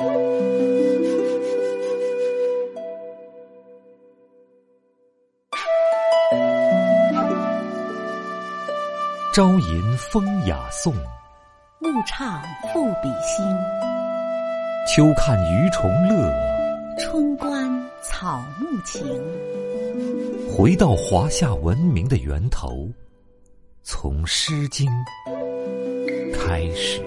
朝吟风雅颂，暮唱赋比兴。秋看鱼虫乐，春观草木情。回到华夏文明的源头，从《诗经》开始。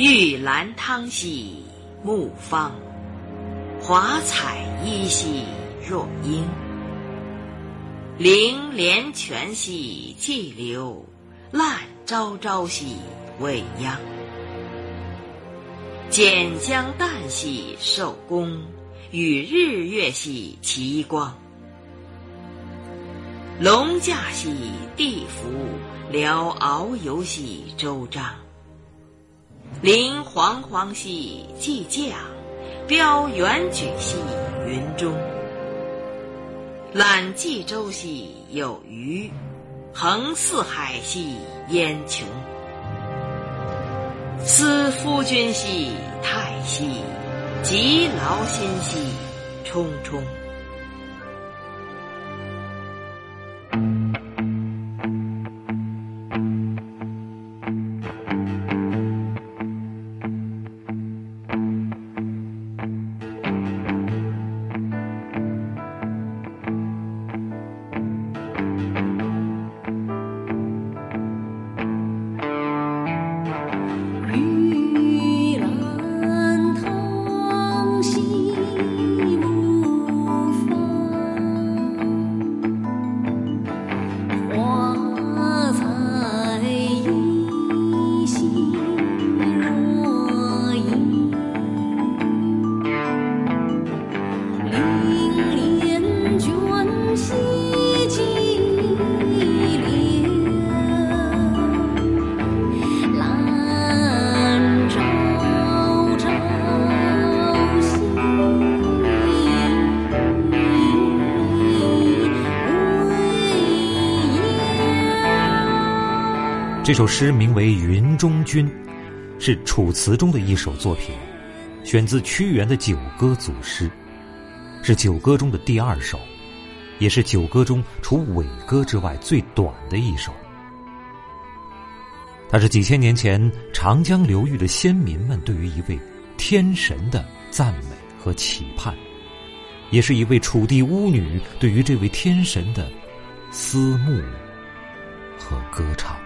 玉兰汤兮木方，华彩衣兮若英。灵连泉兮寂流，烂昭昭兮未央。简香淡兮寿宫，与日月兮齐光。龙驾兮地服，辽遨游兮周章。临煌煌兮既降，标远举兮云中。览冀州兮有余，横四海兮烟穹。思夫君兮太息，及劳心兮忡忡。这首诗名为《云中君》，是《楚辞》中的一首作品，选自屈原的《九歌》组诗，是《九歌》中的第二首，也是《九歌》中除《尾歌》之外最短的一首。它是几千年前长江流域的先民们对于一位天神的赞美和期盼，也是一位楚地巫女对于这位天神的思慕和歌唱。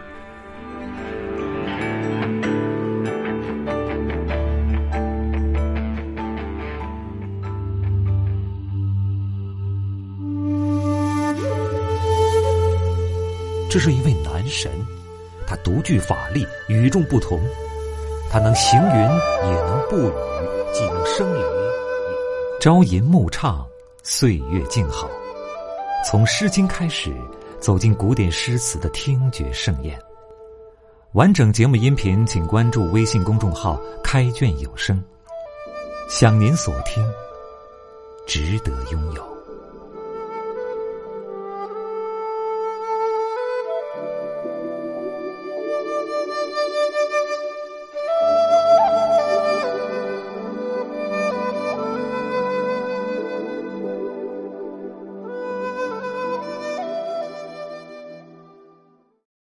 这是一位男神，他独具法力，与众不同。他能行云，也能布雨，既能生雷。朝吟暮唱，岁月静好。从《诗经》开始，走进古典诗词的听觉盛宴。完整节目音频，请关注微信公众号“开卷有声”。想您所听，值得拥有。